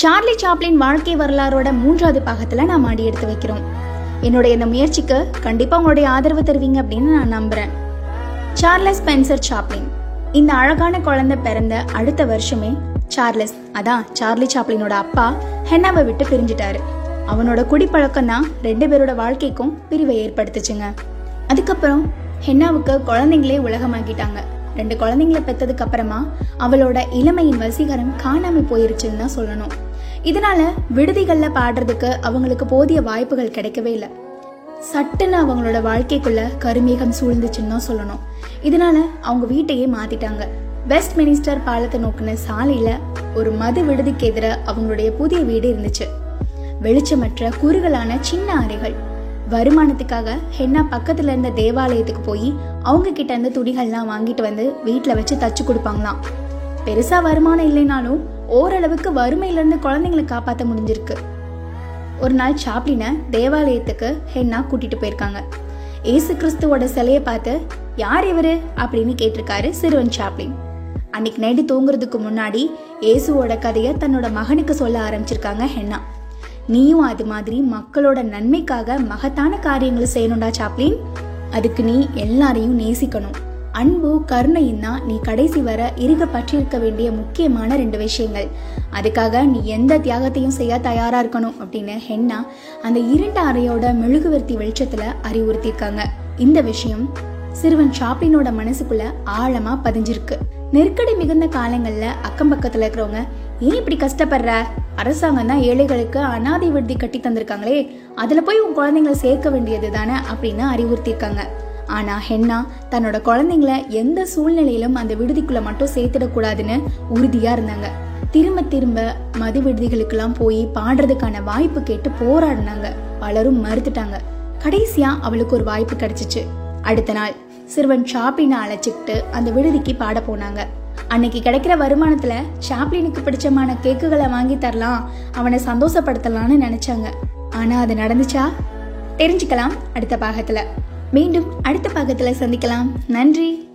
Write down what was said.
Charlie Chaplin வாழ்க்கை வரலாறோட மூன்றாவது பாகத்தில் நாம் ஆடி எடுத்து வைக்கிறோம். என்னுடைய இந்த முயற்சிக்கு கண்டிப்பாக உங்களுடைய ஆதரவு தருவீங்க அப்படின்னு நான் நம்புகிறேன் சார்லஸ் பென்சர் சாப்ளின். இந்த அழகான குழந்தை பிறந்த அடுத்த வருஷமே சார்லஸ் அதான் சார்லி சாப்ளினோட அப்பா ஹென்னாவை விட்டு பிரிஞ்சிட்டாரு. அவனோட குடிப்பழக்கம் தான் ரெண்டு பேரோட வாழ்க்கைக்கும் பிரிவை ஏற்படுத்துச்சுங்க. அதுக்கப்புறம் ஹென்னாவுக்கு குழந்தைங்களே உலகமாக்கிட்டாங்க. ரெண்டு குழந்தைங்கள பெற்றதுக்கு அப்புறமா அவளோட இளமையின் வசீகரம் காணாமல் போயிருச்சுன்னு தான் சொல்லணும். இதனால விடுதிகளில் பாடுறதுக்கு அவங்களுக்கு போதிய வாய்ப்புகள் கிடைக்கவே இல்லை. சட்டுன்னு அவங்களோட வாழ்க்கைக்குள்ள கருமேகம் சூழ்ந்துச்சுன்னு தான் சொல்லணும். இதனால அவங்க வீட்டையே மாத்திட்டாங்க. வெஸ்ட் மினிஸ்டர் பாலத்தை நோக்கின சாலையில ஒரு மது விடுதிக்கு எதிர அவங்களுடைய புதிய வீடு இருந்துச்சு. வெளிச்சமற்ற குறுகலான சின்ன அறைகள். வருமானத்துக்காக ஹென்னா பக்கத்துல இருந்த தேவாலயத்துக்கு போய் அவங்க கிட்ட இருந்த துணிகள்லாம் வாங்கிட்டு வந்து வீட்டில் வச்சு தச்சு கொடுப்பாங்களாம். பெருசாக வருமானம் இல்லைனாலும் ஓரளவுக்கு வறுமையிலேருந்து குழந்தைங்களை காப்பாற்ற முடிஞ்சிருக்கு. ஒரு நாள் சாப்ளினை தேவாலயத்துக்கு ஹென்னா கூட்டிட்டு போயிருக்காங்க. ஏசு கிறிஸ்துவோட சிலையை பார்த்து யார் இவர்? அப்படின்னு கேட்டிருக்காரு சிறுவன் சாப்ளின். அன்னைக்கு நைட்டு தூங்குறதுக்கு முன்னாடி இயேசுவோட கதையை தன்னோட மகனுக்கு சொல்ல ஆரம்பிச்சிருக்காங்க ஹென்னா. நீயும் அது மாதிரி மக்களோட நன்மைக்காக மகத்தான காரியங்களை செய்யணும்டா சாப்ளின். அதுக்கு நீ எல்லாரையும் நேசிக்கணும். அன்பு கருணையும் தான் நீ கடைசி வர இருக பற்றியிருக்க வேண்டிய முக்கியமான ரெண்டு விஷயங்கள். அதுக்காக நீ எந்த தியாகத்தையும் செய்ய தயாரா இருக்கணும் அப்படின்னு ஹென்னா அந்த இருண்ட அறையோட மெழுகுவர்த்தி வெளிச்சத்துல அறிவுறுத்தியிருக்காங்க. இந்த விஷயம் சிறுவன் ஷாப்ளினோட மனசுக்குள்ள ஆழமா பதிஞ்சிருக்கு. நெருக்கடி மிகுந்த காலங்கள்ல அக்கம் பக்கத்துல இருக்கிறவங்க ஏன் இப்படி கஷ்டப்படுற? அரசாங்கம் தான் ஏழைகளுக்கு அனாதை விடுதி கட்டி தந்திருக்காங்களே அதுல போய் உன் குழந்தைங்களை சேர்க்க வேண்டியது தானே அப்படின்னு அறிவுறுத்தியிருக்காங்க. ஆனால் ஹென்னா தன்னோட குழந்தைங்கள எந்த சூழ்நிலையிலும் அந்த விடுதிக்குள்ளே மட்டும் சேர்த்துடக்கூடாதுன்னு உறுதியாக இருந்தாங்க. திரும்ப திரும்ப மது விடுதிகளுக்கெல்லாம் போய் பாடுறதுக்கான வாய்ப்பு கேட்டு போராடினாங்க. பலரும் மறுத்துட்டாங்க. கடைசியாக அவளுக்கு ஒரு வாய்ப்பு கிடைச்சிச்சு. அடுத்த நாள் சிறுவன் ஷாப்பினை அழைச்சிக்கிட்டு அந்த விடுதிக்கு பாட போனாங்க. அன்னைக்கு கிடைக்கிற வருமானத்துல ஷாப்ளினுக்கு பிடிச்சமான கேக்குகளை வாங்கி தரலாம் அவனை சந்தோஷப்படுத்தலாம்னு நினைச்சாங்க. ஆனா அது நடந்துச்சா? தெரிஞ்சுக்கலாம் அடுத்த பாகத்துல. மீண்டும் அடுத்த பாகத்தில் சந்திக்கலாம். நன்றி.